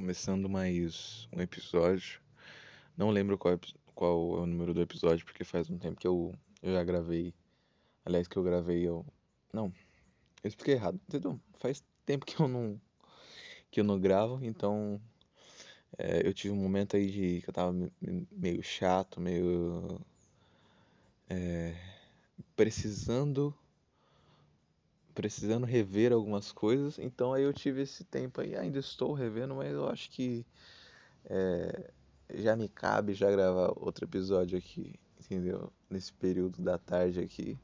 Começando mais um episódio. Não lembro qual, qual é o número do episódio, porque faz um tempo que eu, eu já gravei. Aliás, que eu gravei eu. Não, eu expliquei errado, entendeu? Faz tempo que eu não. que eu não gravo, então. É, eu tive um momento aí de que eu tava meio chato, meio. É, precisando precisando rever algumas coisas, então aí eu tive esse tempo aí, ainda estou revendo, mas eu acho que é, já me cabe já gravar outro episódio aqui, entendeu? Nesse período da tarde aqui,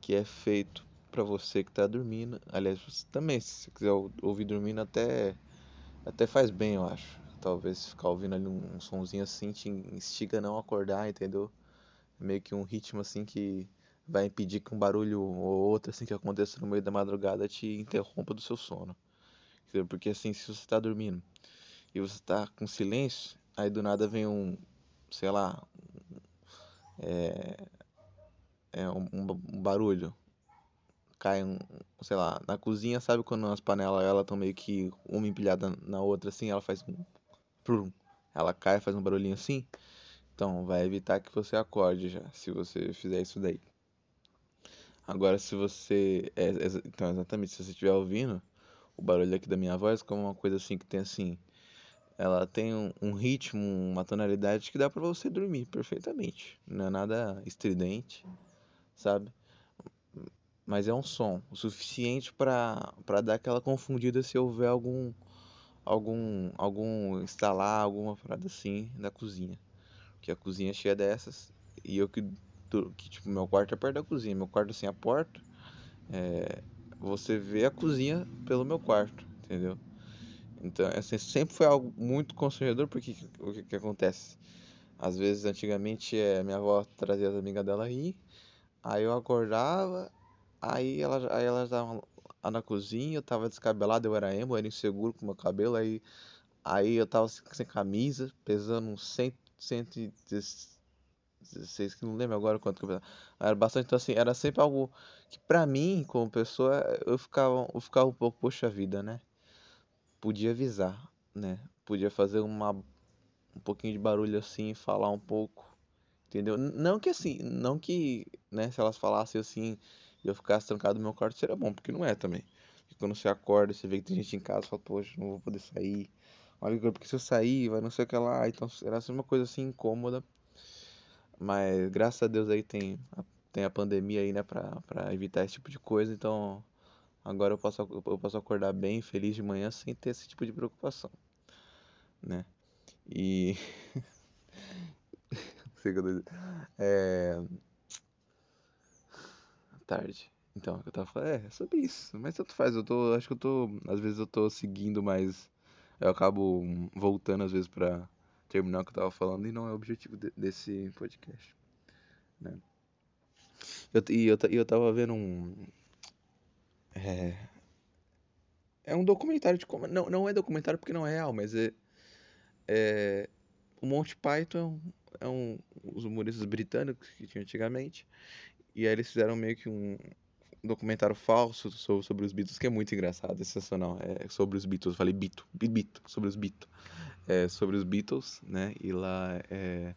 que é feito para você que tá dormindo. Aliás, você também, se você quiser ouvir dormindo, até, até faz bem, eu acho. Talvez ficar ouvindo ali um, um sonzinho assim te instiga a não acordar, entendeu? Meio que um ritmo assim que vai impedir que um barulho ou outro assim que aconteça no meio da madrugada te interrompa do seu sono. Porque assim, se você está dormindo e você está com silêncio, aí do nada vem um, sei lá, é, é um, um barulho, cai um, sei lá, na cozinha, sabe quando as panelas ela estão meio que uma empilhada na outra assim, ela faz um, prum, ela cai, faz um barulhinho assim. Então, vai evitar que você acorde já, se você fizer isso daí. Agora, se você. É, é, então, exatamente, se você estiver ouvindo o barulho aqui da minha voz, como uma coisa assim que tem assim. Ela tem um, um ritmo, uma tonalidade que dá para você dormir perfeitamente. Não é nada estridente, sabe? Mas é um som o suficiente para dar aquela confundida se houver algum algum algum instalar alguma parada assim na cozinha. Porque a cozinha é cheia dessas e eu que que tipo, meu quarto é perto da cozinha, meu quarto assim, a porta, é, você vê a cozinha pelo meu quarto, entendeu? Então, assim, sempre foi algo muito constrangedor, porque o que, que acontece? Às vezes, antigamente, é, minha avó trazia as amigas dela aí, aí eu acordava, aí ela, aí elas estavam lá na cozinha, eu tava descabelado, eu era emo, eu era inseguro com meu cabelo, aí, aí eu tava sem camisa, pesando uns 100, 100, 16, que não lembro agora quanto que eu Era bastante, então assim, era sempre algo que pra mim, como pessoa, eu ficava, eu ficava um pouco, poxa vida, né? Podia avisar, né? Podia fazer uma, um pouquinho de barulho assim, falar um pouco, entendeu? Não que assim, não que, né, se elas falassem assim e eu ficasse trancado no meu quarto, seria bom, porque não é também. Porque quando você acorda, você vê que tem gente em casa, fala, poxa, não vou poder sair. Olha, porque se eu sair, vai não sei o que lá. Então, era assim uma coisa assim incômoda mas graças a Deus aí tem a, tem a pandemia aí, né, pra, pra evitar esse tipo de coisa. Então agora eu posso, eu posso acordar bem, feliz de manhã, sem ter esse tipo de preocupação, né? E. é. Tarde. Então, eu tava falando, é, é sobre isso. Mas tanto faz, eu tô. Acho que eu tô. Às vezes eu tô seguindo, mas eu acabo voltando às vezes pra terminar o que eu tava falando e não é o objetivo de, desse podcast. Né? Eu, e eu, eu tava vendo um. É, é um documentário de como. Não, não é documentário porque não é real, mas é. é o Monty Python é um, os humoristas britânicos que tinha antigamente. E aí eles fizeram meio que um, documentário falso sobre, sobre os Beatles, que é muito engraçado, é sensacional. É sobre os Beatles, falei Bito, Bito, sobre os Beatles é, sobre os Beatles, né? E lá é.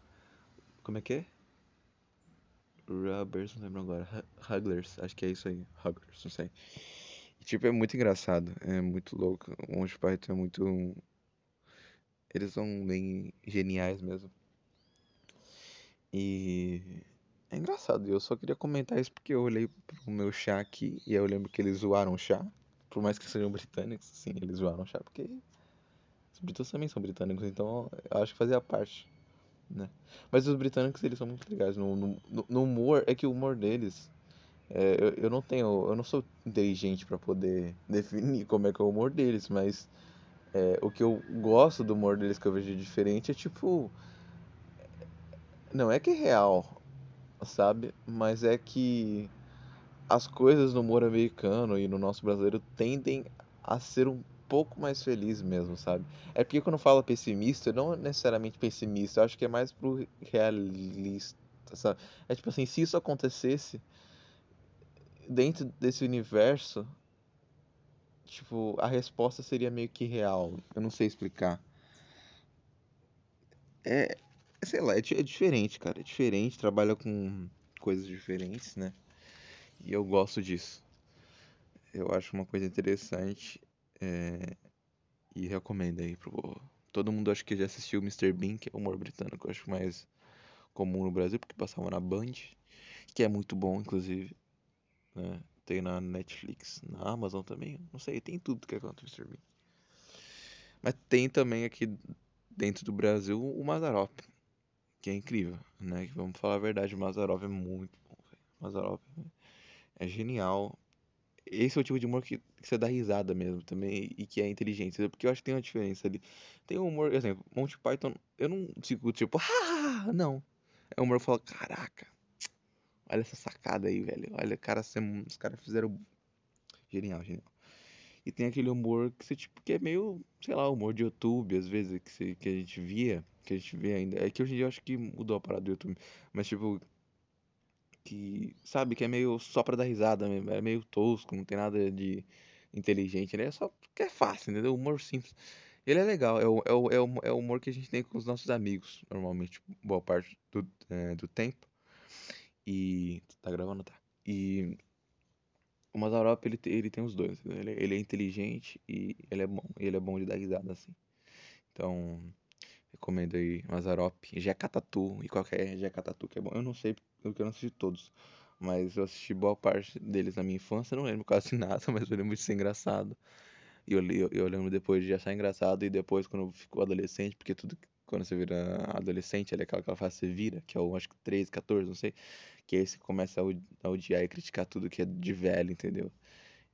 Como é que é? Rubbers, não lembro agora. Hugglers, acho que é isso aí. Hugglers, não sei. E, tipo, é muito engraçado. É muito louco. O Monty Python é muito. Eles são bem geniais mesmo. E. É engraçado. Eu só queria comentar isso porque eu olhei pro meu chá aqui e eu lembro que eles zoaram o chá. Por mais que sejam britânicos, sim, eles zoaram o chá porque os Beatles também são britânicos, então eu acho que fazia parte, né? Mas os britânicos, eles são muito legais. No, no, no humor, é que o humor deles... É, eu, eu não tenho... Eu não sou inteligente para poder definir como é que é o humor deles, mas... É, o que eu gosto do humor deles que eu vejo diferente é tipo... Não é que é real, sabe? Mas é que as coisas no humor americano e no nosso brasileiro tendem a ser um pouco mais feliz mesmo, sabe? É porque quando eu falo pessimista, não necessariamente pessimista, eu acho que é mais pro realista, sabe? É tipo assim, se isso acontecesse dentro desse universo, tipo, a resposta seria meio que real. Eu não sei explicar. É, sei lá, é, é diferente, cara. É diferente, trabalha com coisas diferentes, né? E eu gosto disso. Eu acho uma coisa interessante é, e recomendo aí pro. Todo mundo acho que já assistiu Mr. Bean, que é o humor britânico, acho mais comum no Brasil, porque passava na Band, que é muito bom, inclusive. Né? Tem na Netflix, na Amazon também, não sei, tem tudo que é contra o Mr. Bean. Mas tem também aqui dentro do Brasil o Mazarop, que é incrível, né? Vamos falar a verdade, o Mazarop é muito bom. Mazarop é genial. Esse é o tipo de humor que, que, você dá risada mesmo também e que é inteligente, porque eu acho que tem uma diferença ali. Tem um humor, por exemplo, Monty Python, eu não fico tipo, ah, não. É um humor que fala, caraca, olha essa sacada aí, velho. Olha, cara, os caras fizeram genial, genial. E tem aquele humor que você, tipo, que é meio, sei lá, humor de YouTube, às vezes, que, que a gente via, que a gente vê ainda. É que hoje em dia eu acho que mudou a parada do YouTube. Mas, tipo, que, sabe, que é meio só pra dar risada mesmo. É meio tosco, não tem nada de inteligente, né? É só porque é fácil, entendeu? Humor simples. Ele é legal, é o, é, o, é, o, é o humor que a gente tem com os nossos amigos, normalmente, boa parte do, é, do tempo. E. Tá gravando? Tá. E. O Mazarop, ele, ele tem os dois. Ele, ele é inteligente e ele é bom. Ele é bom de dar risada, assim. Então. Recomendo aí Mazarop, Jeca Tatu e qualquer Jeca Tatu que é bom. Eu não sei porque eu não assisti todos. Mas eu assisti boa parte deles na minha infância, não lembro quase nada, mas eu lembro de ser engraçado. E eu, eu, eu lembro depois de achar engraçado e depois quando ficou adolescente, porque tudo quando você vira adolescente, ali aquela, aquela fase que você vira, que é o acho que 13, 14, não sei, que aí você começa a odiar e criticar tudo que é de velho, entendeu?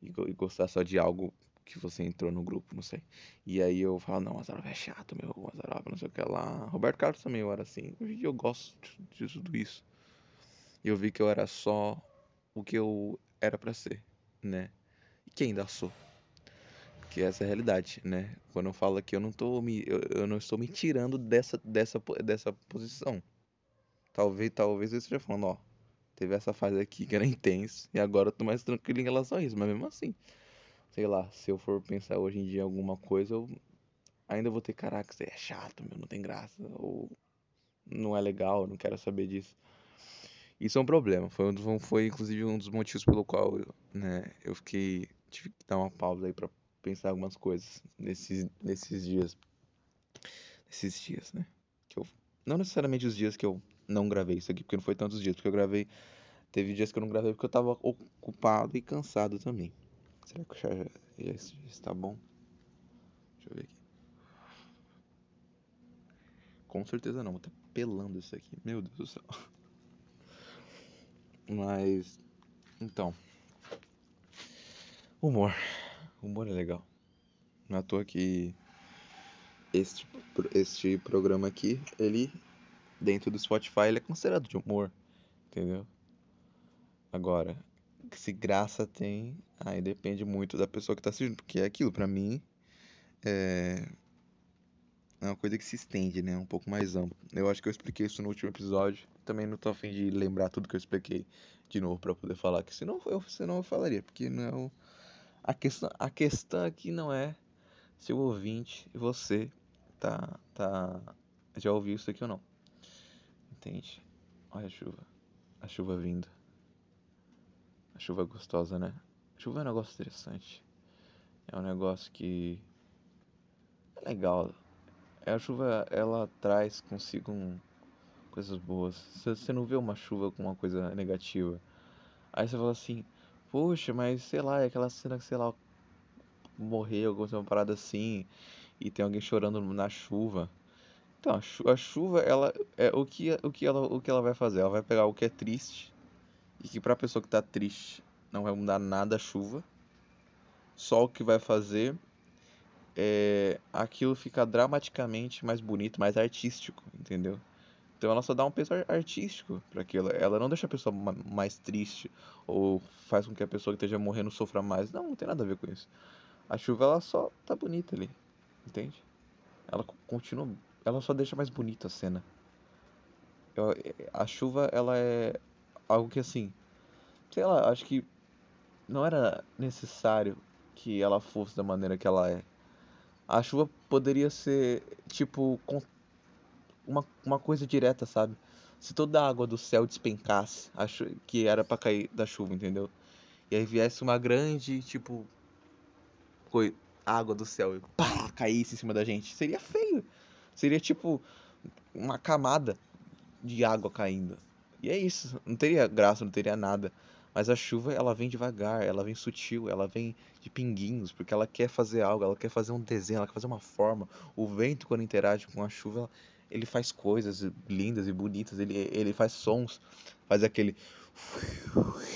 E, e gostar só de algo que você entrou no grupo, não sei. E aí eu falo, não, Mazarop é chato, meu, Mazarop, não sei o que lá. Roberto Carlos também eu era assim. Hoje eu gosto de tudo isso. E eu vi que eu era só o que eu era para ser, né? E que ainda sou. Que essa é a realidade, né? Quando eu falo que eu não tô me eu, eu não estou me tirando dessa dessa dessa posição. Talvez talvez eu esteja falando, ó, teve essa fase aqui que era intenso e agora eu tô mais tranquilo em relação a isso, mas mesmo assim, sei lá, se eu for pensar hoje em dia em alguma coisa, eu ainda vou ter, caraca, você é chato, meu, não tem graça, ou não é legal, não quero saber disso. Isso é um problema. Foi, um, foi inclusive um dos motivos pelo qual né, eu fiquei. Tive que dar uma pausa aí pra pensar algumas coisas nesses, nesses dias. Nesses dias, né? Que eu, não necessariamente os dias que eu não gravei isso aqui, porque não foi tantos dias, porque eu gravei. Teve dias que eu não gravei porque eu tava ocupado e cansado também. Será que já, já, já está bom? Deixa eu ver aqui. Com certeza não, vou estar pelando isso aqui. Meu Deus do céu. Mas. Então. Humor. Humor é legal. Não é à toa que. Este, este programa aqui, ele. Dentro do Spotify, ele é considerado de humor. Entendeu? Agora, se graça tem, aí depende muito da pessoa que tá assistindo. Porque é aquilo, pra mim. É. É uma coisa que se estende, né? Um pouco mais amplo. Eu acho que eu expliquei isso no último episódio também não tô afim de lembrar tudo que eu expliquei de novo para poder falar, que senão eu, senão eu falaria, porque não a questão, a questão aqui não é se o ouvinte, você tá tá já ouviu isso aqui ou não. Entende? Olha a chuva. A chuva vindo. A chuva gostosa, né? A chuva é um negócio interessante. É um negócio que é legal. A chuva ela traz consigo um coisas boas. Você não vê uma chuva com uma coisa negativa. Aí você fala assim, poxa, mas sei lá, é aquela cena que, sei lá, morreu, alguma uma parada assim, e tem alguém chorando na chuva. Então, a chuva, ela é o que, o, que ela, o que ela vai fazer? Ela vai pegar o que é triste, e que pra pessoa que tá triste não vai mudar nada a chuva. Só o que vai fazer é aquilo ficar dramaticamente mais bonito, mais artístico, entendeu? Então ela só dá um peso artístico para aquilo. Ela não deixa a pessoa mais triste ou faz com que a pessoa que esteja morrendo sofra mais. Não, não tem nada a ver com isso. A chuva ela só tá bonita ali, entende? Ela continua, ela só deixa mais bonita a cena. Eu, a chuva ela é algo que assim, sei lá, acho que não era necessário que ela fosse da maneira que ela é. A chuva poderia ser, tipo, uma, uma coisa direta, sabe? Se toda a água do céu despencasse, acho que era para cair da chuva, entendeu? E aí viesse uma grande, tipo, água do céu e pá, caísse em cima da gente. Seria feio. Seria tipo uma camada de água caindo. E é isso. Não teria graça, não teria nada. Mas a chuva, ela vem devagar, ela vem sutil, ela vem de pinguinhos, porque ela quer fazer algo, ela quer fazer um desenho, ela quer fazer uma forma. O vento, quando interage com a chuva, ele faz coisas lindas e bonitas, ele, ele faz sons, faz aquele.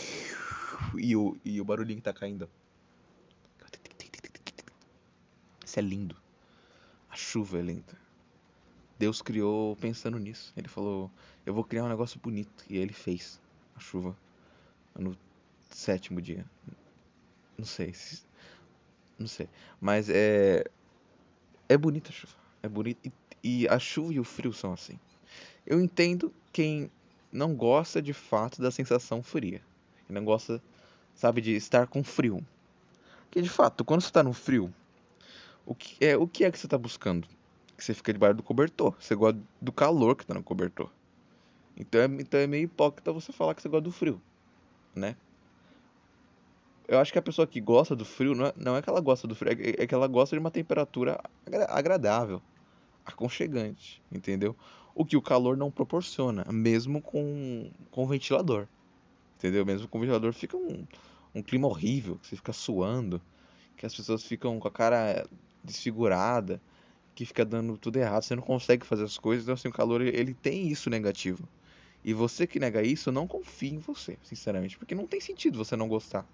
E o, e o barulhinho que tá caindo. Isso é lindo. A chuva é linda. Deus criou pensando nisso. Ele falou: Eu vou criar um negócio bonito. E ele fez a chuva no sétimo dia. Não sei. Não sei. Mas é. É bonita a chuva. É bonito. E, e a chuva e o frio são assim. Eu entendo quem não gosta de fato da sensação fria. Quem não gosta, sabe, de estar com frio. Porque de fato, quando você está no frio, o que é, o que é que você está buscando? Que você fica debaixo do cobertor. Você gosta do calor que está no cobertor. Então é, então é meio hipócrita você falar que você gosta do frio né? Eu acho que a pessoa que gosta do frio não é, não é que ela gosta do frio, é, é que ela gosta de uma temperatura agradável, aconchegante, entendeu? O que o calor não proporciona, mesmo com, com ventilador, entendeu? Mesmo com ventilador fica um, um clima horrível, que você fica suando, que as pessoas ficam com a cara desfigurada, que fica dando tudo errado, você não consegue fazer as coisas, então assim, o calor ele tem isso negativo. E você que nega isso, não confie em você, sinceramente, porque não tem sentido você não gostar.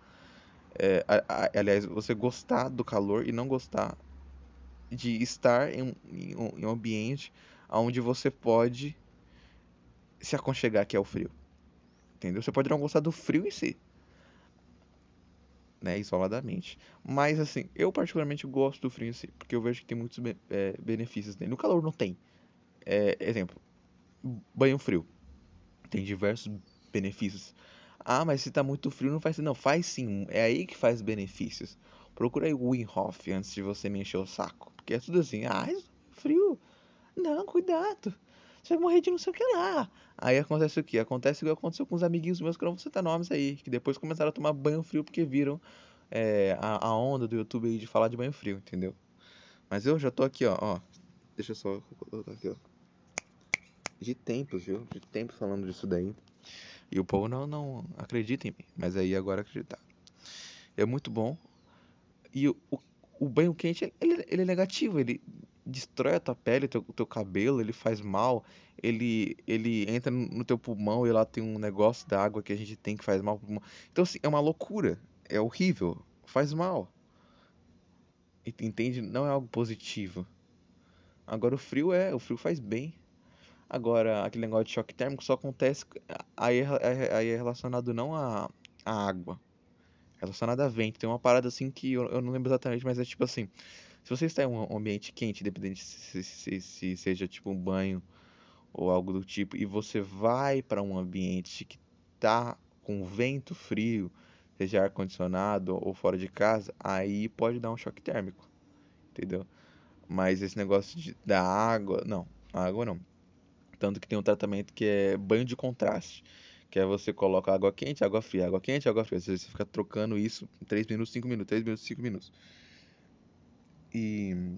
É, a, a, aliás, você gostar do calor e não gostar de estar em, em, em um ambiente onde você pode se aconchegar, que é o frio. Entendeu? Você pode não gostar do frio em si, né, isoladamente. Mas assim, eu particularmente gosto do frio em si, porque eu vejo que tem muitos é, benefícios nele. No calor não tem. É, exemplo, banho frio tem diversos benefícios. Ah, mas se tá muito frio não faz. Não, faz sim. É aí que faz benefícios. Procura aí o Wim Hof antes de você me encher o saco. Porque é tudo assim. Ah, frio. Não, cuidado. Você vai morrer de não sei o que lá. Aí acontece o que? Acontece o que aconteceu com os amiguinhos meus que não vou citar nomes aí. Que depois começaram a tomar banho frio porque viram é, a, a onda do YouTube aí de falar de banho frio, entendeu? Mas eu já tô aqui, ó. ó. Deixa eu só colocar aqui, ó de tempos, viu? De tempos falando disso daí. E o povo não, não acredita em mim, mas aí agora acreditar. É muito bom. E o, o, o banho quente, ele, ele é negativo, ele destrói a tua pele, teu, teu cabelo, ele faz mal, ele, ele entra no teu pulmão e lá tem um negócio da água que a gente tem que faz mal pro pulmão. Então, assim, é uma loucura, é horrível, faz mal. Entende? Não é algo positivo. Agora o frio é, o frio faz bem. Agora, aquele negócio de choque térmico só acontece. Aí, aí é relacionado não à, à água, é relacionado a vento. Tem uma parada assim que eu, eu não lembro exatamente, mas é tipo assim: se você está em um ambiente quente, independente se, se, se seja tipo um banho ou algo do tipo, e você vai para um ambiente que tá com vento frio, seja ar-condicionado ou fora de casa, aí pode dar um choque térmico, entendeu? Mas esse negócio de, da água, não, água não. Tanto que tem um tratamento que é banho de contraste. Que é você coloca água quente, água fria, água quente, água fria. Você fica trocando isso em 3 minutos, 5 minutos, 3 minutos, 5 minutos. E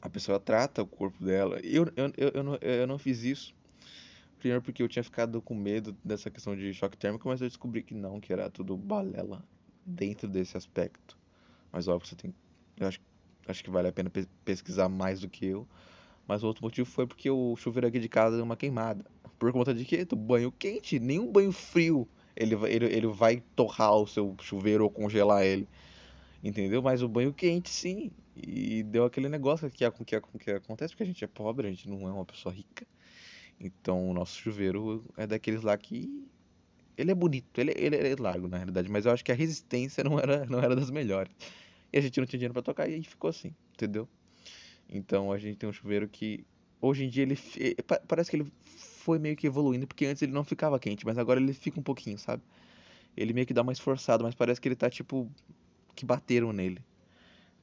a pessoa trata o corpo dela. Eu, eu, eu, eu, não, eu não fiz isso. Primeiro porque eu tinha ficado com medo dessa questão de choque térmico, mas eu descobri que não, que era tudo balela dentro desse aspecto. Mas óbvio, você tem. Eu acho, acho que vale a pena pesquisar mais do que eu mas o outro motivo foi porque o chuveiro aqui de casa deu uma queimada. Por conta de que? Do banho quente, nenhum banho frio ele, ele, ele vai torrar o seu chuveiro ou congelar ele. Entendeu? Mas o banho quente sim. E deu aquele negócio que, que, que, acontece porque a gente é pobre, a gente não é uma pessoa rica. Então o nosso chuveiro é daqueles lá que. Ele é bonito, ele, ele é largo na realidade, mas eu acho que a resistência não era, não era das melhores. E a gente não tinha dinheiro para tocar e ficou assim, entendeu? Então a gente tem um chuveiro que hoje em dia ele parece que ele foi meio que evoluindo, porque antes ele não ficava quente, mas agora ele fica um pouquinho, sabe? Ele meio que dá uma esforçada, mas parece que ele tá tipo que bateram nele.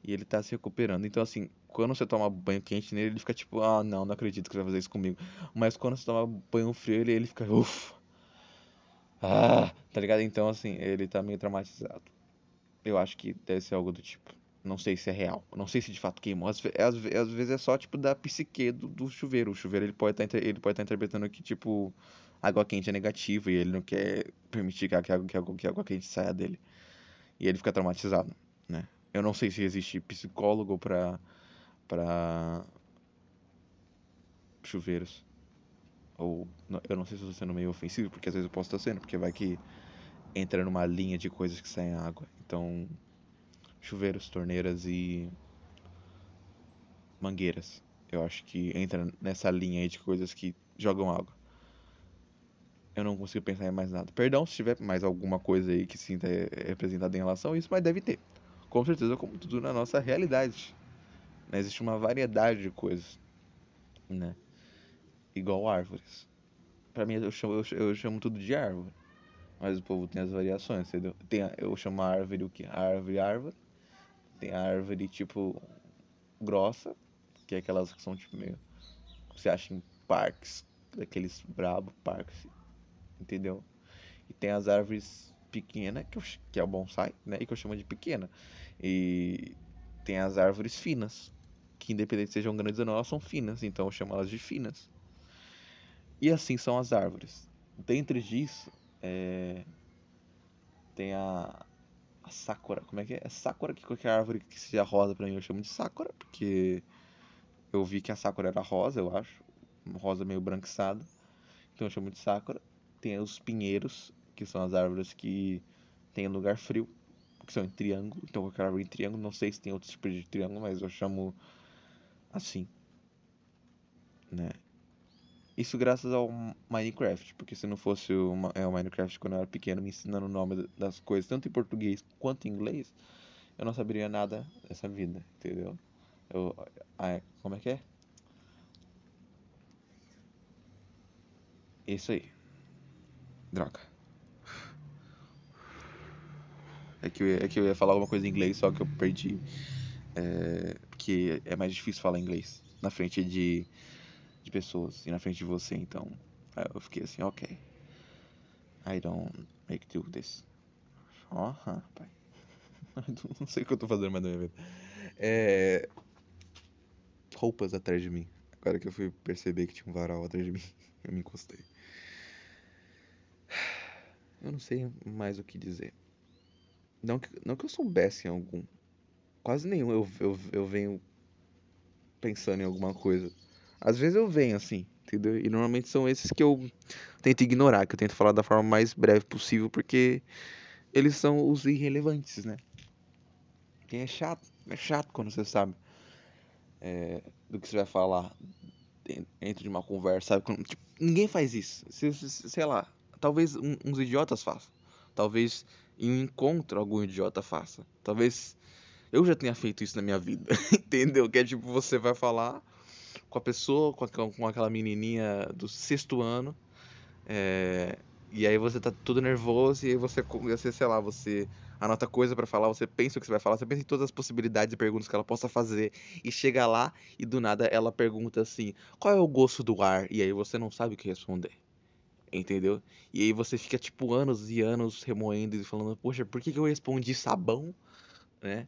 E ele tá se recuperando. Então, assim, quando você toma banho quente nele, ele fica tipo, ah, não, não acredito que você vai fazer isso comigo. Mas quando você toma banho frio, ele, ele fica, ufa. Ah, tá ligado? Então, assim, ele tá meio traumatizado. Eu acho que deve ser algo do tipo. Não sei se é real. Não sei se de fato queimou. Às, às, às vezes é só, tipo, da psique do, do chuveiro. O chuveiro, ele pode tá, estar tá interpretando que, tipo, água quente é negativo e ele não quer permitir que a, que que que a água quente saia dele. E ele fica traumatizado, né? Eu não sei se existe psicólogo pra, pra chuveiros. Ou, eu não sei se estou sendo meio ofensivo, porque às vezes eu posso estar sendo, porque vai que entra numa linha de coisas que saem água. Então, chuveiros, torneiras e mangueiras. Eu acho que entra nessa linha aí de coisas que jogam água. Eu não consigo pensar em mais nada. Perdão se tiver mais alguma coisa aí que sinta representada em relação a isso, mas deve ter. Com certeza, como tudo na nossa realidade. Né? Existe uma variedade de coisas. Né? Igual árvores. Pra mim, eu chamo, eu, chamo tudo de árvore. Mas o povo tem as variações, entendeu? Tem, eu chamo a árvore o que? Árvore, árvore. Tem a árvore tipo grossa, que é aquelas que são tipo meio. Você acha em parques, daqueles brabo parques, entendeu? E tem as árvores pequenas, que, que é o bonsai, né? E que eu chamo de pequena. E tem as árvores finas, que independente sejam grandes ou não, elas são finas, então eu chamo elas de finas. E assim são as árvores. Dentro disso, é... tem a, a Sakura. Como é que é? É Sakura que qualquer árvore que seja rosa pra mim eu chamo de Sakura, porque eu vi que a Sakura era rosa, eu acho. Rosa meio branquiçada. Então eu chamo de Sakura. Tem os pinheiros, que são as árvores que tem lugar frio, que são em triângulo. Então qualquer árvore em triângulo, não sei se tem outros tipos de triângulo, mas eu chamo assim. Né? Isso graças ao Minecraft, porque se não fosse o, é, o Minecraft quando eu era pequeno me ensinando o nome das coisas, tanto em português quanto em inglês, eu não saberia nada dessa vida, entendeu? Eu, como é que é? Isso aí. Droga. É que, eu, é que eu ia falar alguma coisa em inglês, só que eu perdi. É, porque é mais difícil falar inglês na frente de de pessoas e na frente de você, então eu fiquei assim, ok. I don't make do this. Ó, oh, pai. não sei o que eu tô fazendo mais na minha vida. É... Roupas atrás de mim. Agora que eu fui perceber que tinha um varal atrás de mim, eu me encostei. Eu não sei mais o que dizer. Não que, não que eu soubesse em algum. Quase nenhum eu, eu, eu venho pensando em alguma coisa. Às vezes eu venho assim, entendeu? E normalmente são esses que eu tento ignorar, que eu tento falar da forma mais breve possível, porque eles são os irrelevantes, né? E é chato, é chato quando você sabe é, do que você vai falar dentro de uma conversa, sabe? Quando, tipo, ninguém faz isso. Sei lá, talvez uns idiotas façam. Talvez em um encontro algum idiota faça. Talvez eu já tenha feito isso na minha vida, entendeu? Que é tipo, você vai falar com a pessoa, com, a, com aquela menininha do sexto ano. É, e aí você tá tudo nervoso e aí você, você sei lá, você anota coisa para falar, você pensa o que você vai falar, você pensa em todas as possibilidades e perguntas que ela possa fazer e chega lá e do nada ela pergunta assim: "Qual é o gosto do ar?" E aí você não sabe o que responder. Entendeu? E aí você fica tipo anos e anos remoendo e falando: "Poxa, por que, que eu respondi sabão?" Né?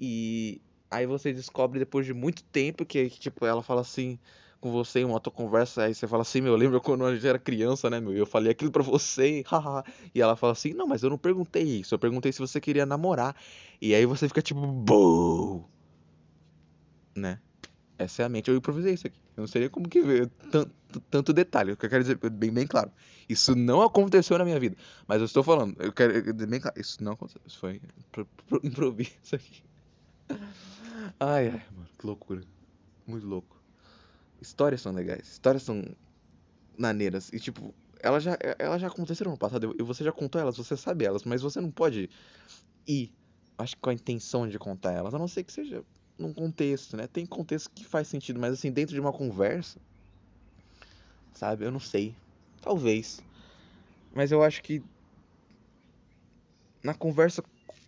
E Aí você descobre depois de muito tempo que, tipo, ela fala assim com você em uma outra conversa, aí você fala assim, meu, lembra quando a gente era criança, né, meu? Eu falei aquilo pra você, haha. e ela fala assim, não, mas eu não perguntei isso, eu perguntei se você queria namorar. E aí você fica tipo, Boo! né? Essa é a mente. Eu improvisei isso aqui. Eu não seria como que ver tanto, tanto detalhe. O que eu quero dizer bem, bem claro. Isso não aconteceu na minha vida. Mas eu estou falando. Eu quero bem claro. Isso não aconteceu. Isso foi improviso aqui. Ai, ai, mano, que loucura. Muito louco. Histórias são legais. Histórias são maneiras. E, tipo, elas já, elas já aconteceram no passado. E você já contou elas, você sabe elas. Mas você não pode ir, acho que com a intenção de contar elas. A não ser que seja num contexto, né? Tem contexto que faz sentido. Mas, assim, dentro de uma conversa, sabe? Eu não sei. Talvez. Mas eu acho que na conversa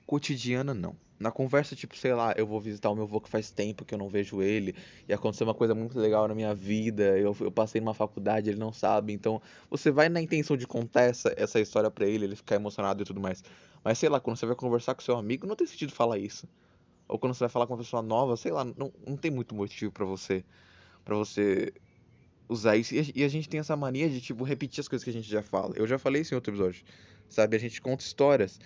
cotidiana, não Na conversa, tipo, sei lá, eu vou visitar o meu avô que faz tempo que eu não vejo ele, e aconteceu uma coisa muito legal na minha vida, eu, eu passei numa faculdade, ele não sabe, então você vai na intenção de contar essa, essa história para ele, ele ficar emocionado e tudo mais. Mas sei lá, quando você vai conversar com seu amigo, não tem sentido falar isso. Ou quando você vai falar com uma pessoa nova, sei lá, não, não tem muito motivo para você para você usar isso. E a, gente tem essa mania de, tipo, repetir as coisas que a gente já fala. Eu já falei isso em outro episódio. Sabe? A gente conta histórias.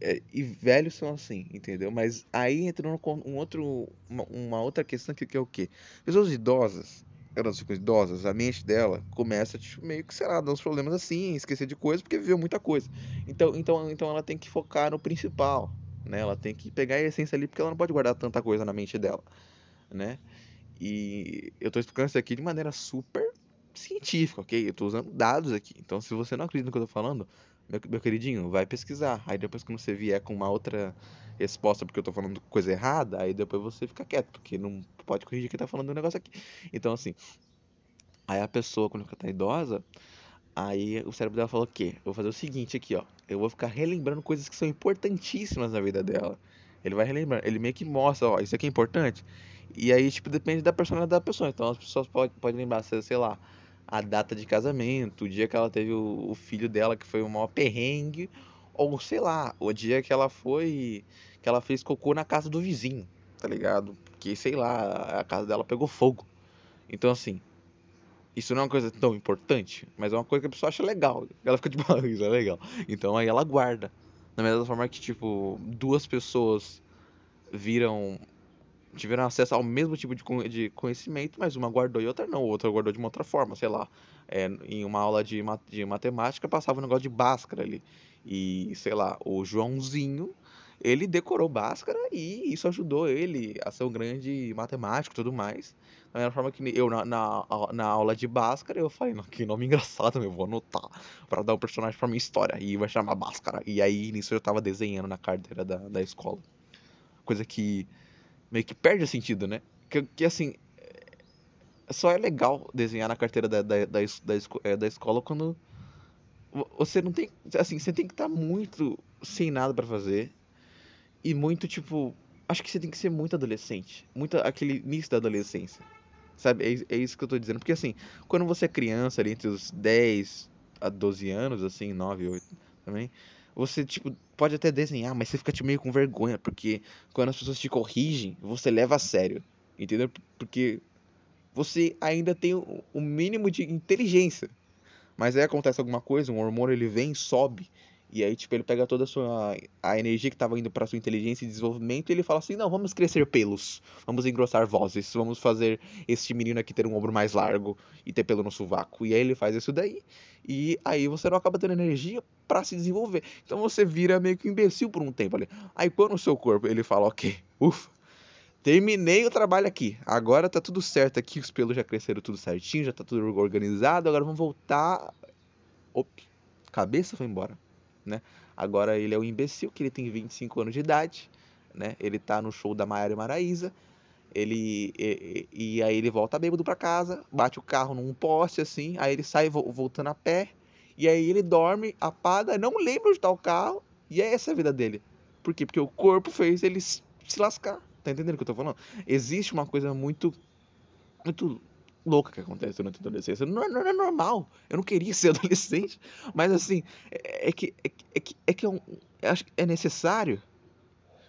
É, e velhos são assim, entendeu? Mas aí entra um outro, uma, uma outra questão que, que, é o quê? Pessoas idosas, elas ficam idosas, a mente dela começa tipo, meio que, sei lá, dar uns problemas assim, esquecer de coisas, porque viveu muita coisa. Então, então, então ela tem que focar no principal, né? Ela tem que pegar a essência ali, porque ela não pode guardar tanta coisa na mente dela, né? E eu estou explicando isso aqui de maneira super científica, ok? Eu estou usando dados aqui. Então, se você não acredita no que eu estou falando, meu, meu queridinho, vai pesquisar. Aí depois, quando você vier com uma outra resposta porque eu estou falando coisa errada, aí depois você fica quieto, porque não pode corrigir quem está falando do negócio aqui. Então, assim, aí a pessoa, quando fica idosa, aí o cérebro dela falou o quê? Eu vou fazer o seguinte aqui, ó. Eu vou ficar relembrando coisas que são importantíssimas na vida dela. Ele vai relembrar, ele meio que mostra, ó, isso aqui é importante. E aí, tipo, depende da personalidade da pessoa. Então as pessoas podem pode lembrar, sei lá, a data de casamento, o dia que ela teve o, o filho dela, que foi o maior perrengue, ou sei lá, o dia que ela foi. que ela fez cocô na casa do vizinho, tá ligado? Que, sei lá, a casa dela pegou fogo. Então, assim, isso não é uma coisa tão importante, mas é uma coisa que a pessoa acha legal. Ela fica tipo, ah, isso é legal. Então aí ela guarda. Da mesma forma que, tipo, duas pessoas viram tiveram acesso ao mesmo tipo de conhecimento, mas uma guardou e outra não, outra guardou de uma outra forma, sei lá. É, em uma aula de, de matemática passava um negócio de Bhaskara ali. E, sei lá, o Joãozinho, ele decorou Bhaskara e isso ajudou ele a ser um grande matemático e tudo mais. Da mesma forma que eu, na, na, na aula de Bhaskara, eu falei, que nome engraçado, eu vou anotar para dar um personagem pra minha história. E vai chamar Bhaskara. E aí, nisso eu tava desenhando na carteira da, da escola. Coisa que meio que perde o sentido, né? Que, que assim, só é legal desenhar na carteira da, da, da, da, é, da escola quando você não tem. Assim, você tem que estar tá muito sem nada para fazer. E muito, tipo. Acho que você tem que ser muito adolescente. Muito aquele início da adolescência. Sabe? É, é isso que eu tô dizendo. Porque, assim, quando você é criança, ali entre os 10 a 12 anos, assim, 9, 8 também você, tipo, pode até desenhar, mas você fica tipo, meio com vergonha, porque quando as pessoas te corrigem, você leva a sério, entendeu? Porque você ainda tem o mínimo de inteligência. Mas aí acontece alguma coisa, um hormônio ele vem, sobe, e aí, tipo, ele pega toda a sua a energia que estava indo para sua inteligência e desenvolvimento e ele fala assim: "Não, vamos crescer pelos, vamos engrossar vozes, vamos fazer este menino aqui ter um ombro mais largo e ter pelo no sovaco". E aí ele faz isso daí. E aí você não acaba tendo energia para se desenvolver. Então você vira meio que imbecil por um tempo ali. Aí quando o seu corpo ele fala: "OK, ufa, terminei o trabalho aqui. Agora tá tudo certo aqui, os pelos já cresceram tudo certinho, já tá tudo organizado, agora vamos voltar". Ops, cabeça foi embora né? Agora ele é um imbecil, que ele tem 25 anos de idade, né? Ele tá no show da Maiara e Maraíza, ele e, e, aí ele volta bêbado para casa, bate o carro num poste assim, aí ele sai voltando a pé, e aí ele dorme, apaga, não lembra onde tá o carro, e é essa a vida dele. Por quê? Porque o corpo fez ele se lascar. Tá entendendo o que eu tô falando? Existe uma coisa muito muito louca que acontece durante a adolescência. Não, não, é normal. Eu não queria ser adolescente. Mas assim, é, é que, é, é, que, é que eu, eu acho que é necessário.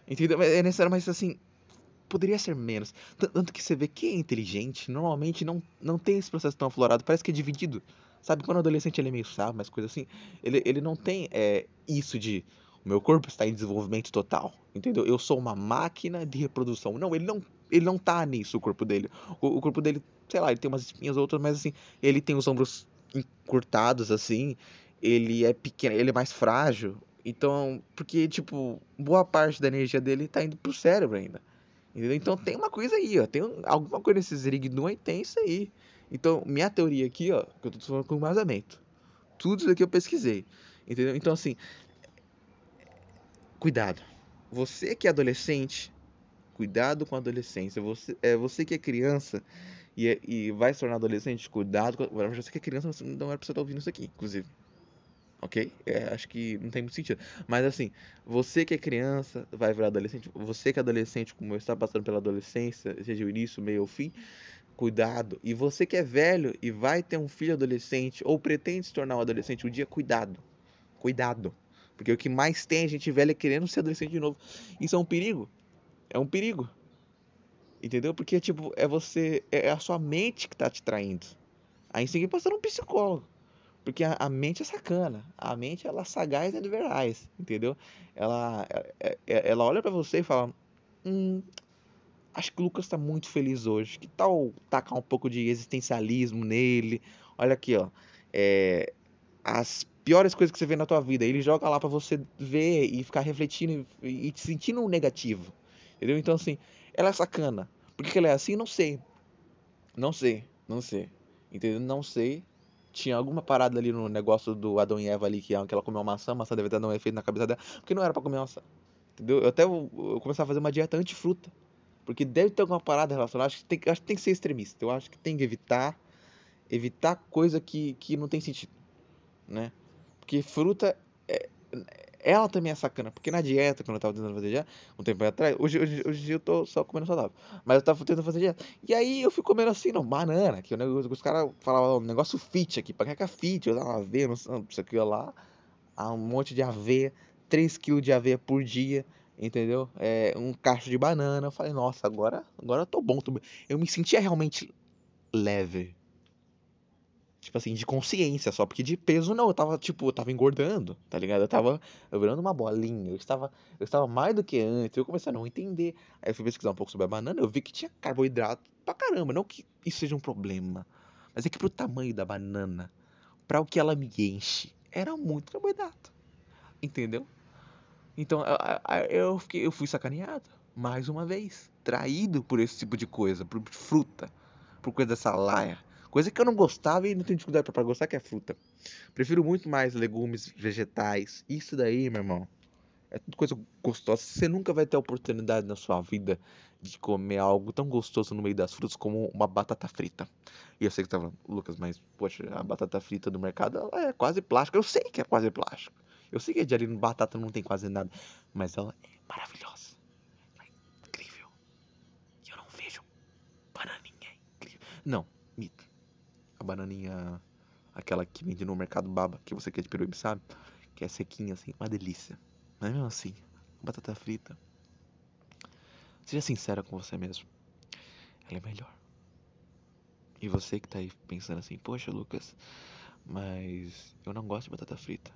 Entendeu? É necessário, mas assim, poderia ser menos. Tanto que você vê que é inteligente, normalmente não, não tem esse processo tão aflorado. Parece que é dividido. Sabe, quando o adolescente ele é meio sábio, mas coisa assim, ele, ele não tem é, isso de meu corpo está em desenvolvimento total, entendeu? Eu sou uma máquina de reprodução. Não, ele não, ele não tá nisso, o corpo dele. O, o corpo dele, sei lá, ele tem umas espinhas outras, mas assim, ele tem os ombros encurtados assim, ele é pequeno, ele é mais frágil. Então, porque tipo, boa parte da energia dele tá indo pro cérebro ainda. Entendeu? Então tem uma coisa aí, ó, tem alguma coisa nesses Rignu aí, tem isso aí. Então, minha teoria aqui, ó, que eu tô falando com vazamento. Tudo isso aqui eu pesquisei. Entendeu? Então, assim, cuidado. Você que é adolescente, cuidado com a adolescência. Você, é, você que é criança e, é, e vai se tornar adolescente, cuidado com. Você que é criança, não era pra você estar ouvindo isso aqui, inclusive. ok? É, acho que não tem muito sentido. Mas assim, você que é criança, vai virar adolescente, você que é adolescente, como está passando pela adolescência, seja o início, meio ou fim, cuidado. E você que é velho e vai ter um filho adolescente ou pretende se tornar um adolescente um dia, cuidado. Cuidado. Porque o que mais tem é gente velha querendo ser adolescente de novo. Isso é um perigo. É um perigo. Entendeu? Porque, tipo, é você. É a sua mente que tá te traindo. Aí você tem que passar num psicólogo. Porque a, a, mente é sacana. A mente, ela é sagaz e é veraz. Entendeu? Ela, é, é, ela olha para você e fala: Hum, acho que o Lucas tá muito feliz hoje. Que tal tacar um pouco de existencialismo nele? Olha aqui, ó. É, as piores coisas que você vê na tua vida. Ele joga lá para você ver e ficar refletindo e, e te sentindo um negativo. Entendeu? Então, assim, ela é sacana. Por que ela é assim? Não sei. Não sei. Não sei. Entendeu? Não sei. Tinha alguma parada ali no negócio do Adão e Eva ali que, que ela comeu uma maçã, a maçã deve ter dado um efeito na cabeça dela, porque não era para comer maçã. Entendeu? Eu até eu, começar a fazer uma dieta anti-fruta. Porque deve ter alguma parada relacionada. Acho que tem, acho que, tem que ser extremista. Eu acho que tem que evitar evitar coisa que, que não tem sentido, né? Porque fruta é, ela também é sacana, porque na dieta, quando eu tava tentando fazer dieta, um tempo atrás, hoje, hoje, hoje eu tô só comendo saudável, mas eu tava tentando fazer dieta. E aí eu fui comendo assim, não, banana, que o negócio, os caras falavam, negócio fit aqui, pra que é fit? Eu dava aveia, não sei, isso aqui lá, um monte de aveia, 3 kg de aveia por dia, entendeu? É, um cacho de banana. Eu falei, nossa, agora, agora eu tô bom. Tô... Eu me sentia realmente leve, tipo assim, de consciência só, porque de peso não, eu tava, tipo, eu tava engordando, tá ligado? Eu tava eu virando uma bolinha, eu estava, eu estava mais do que antes, eu comecei a não entender. Aí eu fui pesquisar um pouco sobre a banana, eu vi que tinha carboidrato pra caramba, não que isso seja um problema, mas é que pro tamanho da banana, para o que ela me enche, era muito carboidrato, entendeu? Então eu, fiquei, eu fui sacaneado, mais uma vez, traído por esse tipo de coisa, por fruta, por coisa dessa laia Coisa que eu não gostava e não tenho dificuldade para gostar, que é fruta. Prefiro muito mais legumes, vegetais. Isso daí, meu irmão, é tudo coisa gostosa. Você nunca vai ter a oportunidade na sua vida de comer algo tão gostoso no meio das frutas como uma batata frita. E eu sei que você tá falando, Lucas, mas, poxa, a batata frita do mercado é quase plástica. Eu sei que é quase plástico. Eu sei que de ali batata não tem quase nada. Mas ela é maravilhosa. É incrível. Eu não vejo bananinha. É incrível. Não, bananinha, aquela que vende no mercado baba, que você quer de peruíbe, sabe? Que é sequinha assim, uma delícia. Mas mesmo assim, batata frita. Seja sincera com você mesmo. Ela é melhor. E você que tá aí pensando assim, poxa Lucas, mas eu não gosto de batata frita.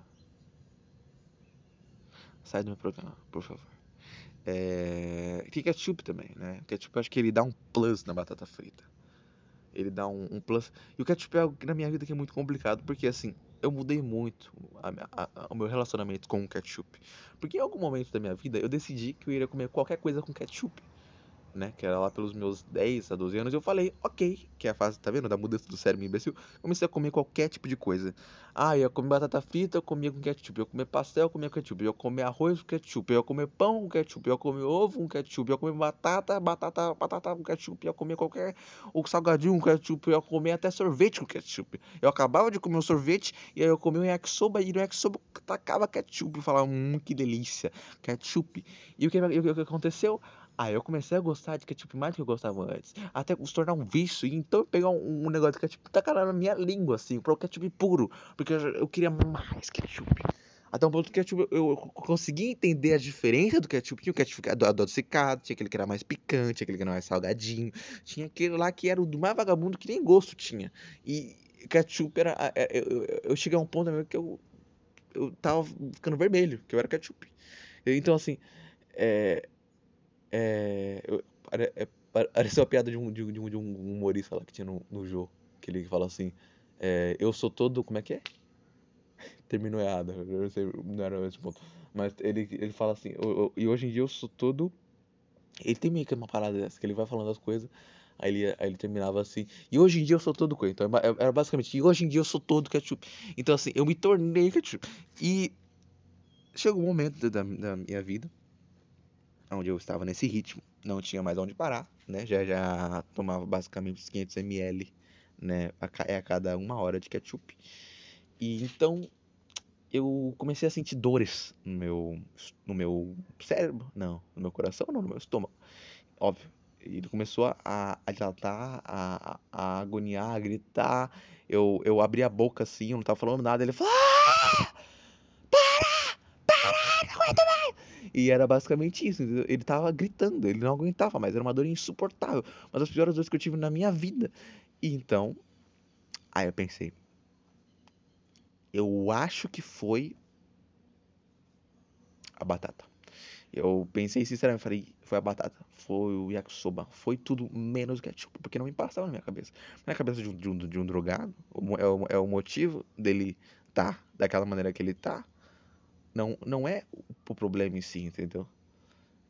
Sai do meu programa, por favor. É... Tem ketchup também, né? Ketchup eu acho que ele dá um plus na batata frita ele dá um, um, plus. E o ketchup é algo que na minha vida que é muito complicado, porque assim, eu mudei muito a, a, a, o meu relacionamento com o ketchup. Porque em algum momento da minha vida eu decidi que eu iria comer qualquer coisa com ketchup né? Que era lá pelos meus 10 a 12 anos, eu falei, ok, que é a fase, tá vendo? Da mudança do cérebro imbecil. Comecei a comer qualquer tipo de coisa. Ah, eu comer batata frita, eu comia com ketchup. Eu ia comer pastel, eu comia com ketchup. Eu ia comer arroz com ketchup. Eu ia comer pão com ketchup. Eu ia comer ovo com ketchup. Eu ia comer batata, batata, batata com ketchup. Eu ia comer qualquer. O salgadinho com ketchup. Eu ia comer até sorvete com ketchup. Eu acabava de comer um sorvete e aí eu comia um yakisoba e no yakisoba tacava ketchup. Eu falava, hum, que delícia, ketchup. E o que, o que aconteceu? Aí eu comecei a gostar de ketchup mais do que eu gostava antes. Até se tornar um vício. E então eu pegar um, um negócio de ketchup e tacar na minha língua, assim, para o ketchup puro. Porque eu, eu, queria mais ketchup. Até um ponto que ketchup, eu, eu consegui entender a diferença do ketchup. Tinha o ketchup adocicado, tinha aquele que era mais picante, aquele que era mais salgadinho. Tinha aquele lá que era o do mais vagabundo que nem gosto tinha. E ketchup era. Eu, eu, eu cheguei a um ponto que eu, eu tava ficando vermelho, que eu era ketchup. Então, assim. É, é, eu, é, pareceu a piada de um, de, um, de um humorista lá que tinha no, no jogo. Que ele fala assim: é, Eu sou todo. Como é que é? Terminou errado, eu não sei, não era esse ponto. Mas ele, ele fala assim: eu, eu, E hoje em dia eu sou todo. Ele tem meio que uma parada dessa, que ele vai falando as coisas. Aí ele, aí ele terminava assim. E hoje em dia eu sou todo. Então é era basicamente. E hoje em dia eu sou todo ketchup. Então assim, eu me tornei ketchup. E chegou um momento da, da minha vida onde eu estava nesse ritmo, não tinha mais onde parar, né? Já já tomava basicamente 500 ml, né? É a cada uma hora de ketchup. E então eu comecei a sentir dores no meu, no meu cérebro, não, no meu coração, não, no meu estômago, óbvio. Ele começou a, a dilatar, a, a, agoniar, a gritar. Eu, eu abri a boca assim, eu não tava falando nada. Ele falou: ah! Para! E era basicamente isso. Ele tava gritando, ele não aguentava mais. Era uma dor insuportável. Uma das piores dores que eu tive na minha vida. E então, aí eu pensei: eu acho que foi a batata. Eu pensei sinceramente, falei, foi a batata, foi o yakisoba, foi tudo menos ketchup, porque não me passava na minha cabeça. Na cabeça de um, de um, de um drogado, é o, é o motivo dele tá daquela maneira que ele tá, não, não é o problema em si, entendeu?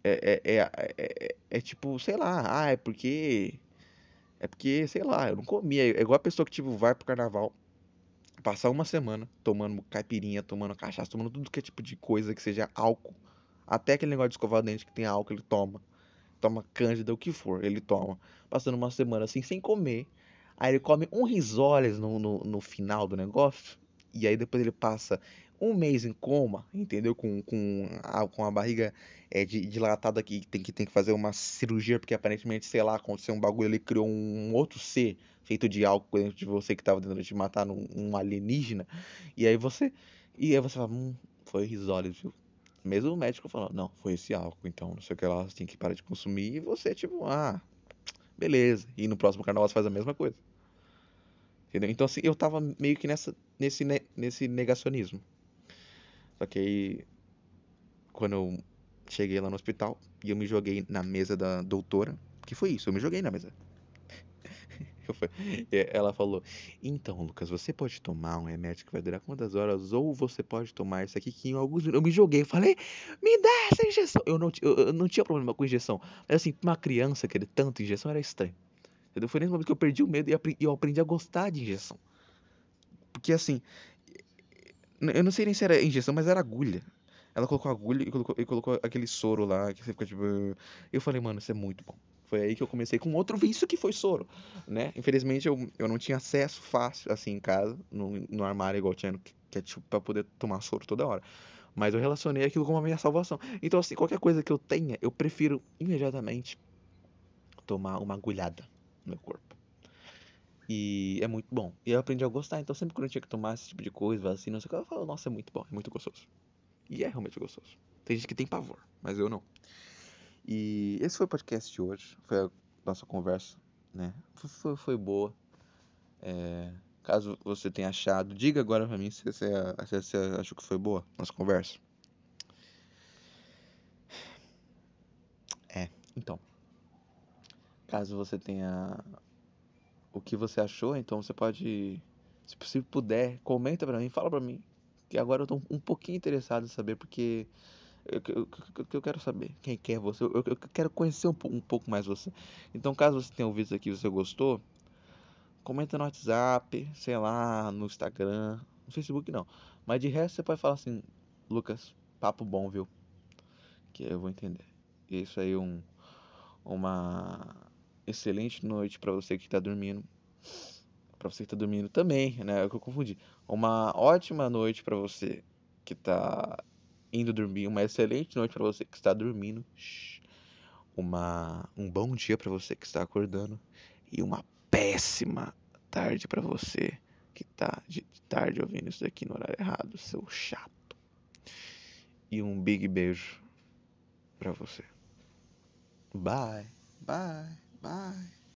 É, é, é, é, é tipo, sei lá, ah, é porque. É porque, sei lá, eu não comia. É igual a pessoa que, tipo, vai pro carnaval, passar uma semana tomando caipirinha, tomando cachaça, tomando tudo que é tipo de coisa que seja álcool. Até aquele negócio de escovar dente que tem álcool, ele toma. Toma cândida, o que for, ele toma. Passando uma semana assim, sem comer. Aí ele come um risoles no, no, no final do negócio. E aí depois ele passa um mês em coma, entendeu? Com, com, a, com a barriga é, dilatada que tem, que tem que fazer uma cirurgia, porque aparentemente, sei lá, aconteceu um bagulho, ele criou um outro ser feito de álcool dentro de você que estava tentando te matar um alienígena. E aí você. E aí você fala, hum, foi risoles, viu? Mesmo o médico falando, não, foi esse álcool, então não sei o que lá, você tem que parar de consumir. E você, tipo, ah, beleza. E no próximo carnaval você faz a mesma coisa. Entendeu? Então, assim, eu tava meio que nessa, nesse, nesse negacionismo. Só que aí, quando eu cheguei lá no hospital e eu me joguei na mesa da doutora, que foi isso, eu me joguei na mesa. Ela falou: Então, Lucas, você pode tomar um remédio que vai durar quantas horas? Ou você pode tomar isso aqui que em alguns. Eu me joguei, falei: Me dá essa injeção. Eu não, eu, eu não tinha problema com injeção. Mas assim, uma criança querer tanta injeção era estranho. Entendeu? Foi nesse momento que eu perdi o medo e eu aprendi a gostar de injeção. Porque assim, eu não sei nem se era injeção, mas era agulha. Ela colocou agulha e colocou, e colocou aquele soro lá, que você fica tipo. Eu falei, mano, isso é muito bom. Foi aí que eu comecei com outro vício que foi soro, né? Infelizmente eu, eu não tinha acesso fácil, assim, em casa, no, no armário igual tinha no ketchup pra poder tomar soro toda hora. Mas eu relacionei aquilo com a minha salvação. Então, assim, qualquer coisa que eu tenha, eu prefiro imediatamente tomar uma agulhada no meu corpo. E é muito bom. E eu aprendi a gostar. Então, sempre quando eu tinha que tomar esse tipo de coisa, vacina, não sei o que, eu falo, nossa, é muito bom, é muito gostoso. E é realmente gostoso. Tem gente que tem pavor, mas eu não. E esse foi o podcast de hoje. Foi a nossa conversa, né? Foi, foi boa. É, caso você tenha achado, diga agora pra mim se você, se você achou que foi boa nossa conversa. É, então. Caso você tenha o que você achou, então você pode, se puder, comenta pra mim, fala pra mim. Que agora eu tô um pouquinho interessado em saber, porque eu, eu, eu, eu quero saber quem, quer é você, eu, eu quero conhecer um, um, pouco mais você. Então, caso você tenha ouvido isso aqui e você gostou, comenta no WhatsApp, sei lá, no Instagram, no Facebook não. Mas de resto você pode falar assim, Lucas, papo bom, viu? Que eu vou entender. Isso aí é um, uma excelente noite para você que está dormindo. Para você que está dormindo também, né? É o que eu confundi. Uma ótima noite para você que está indo dormir. Uma excelente noite para você que está dormindo. Uma um bom dia para você que está acordando e uma péssima tarde para você que está de tarde ouvindo isso daqui no horário errado, seu chato. E um big beijo para você. Bye. Bye. Bye.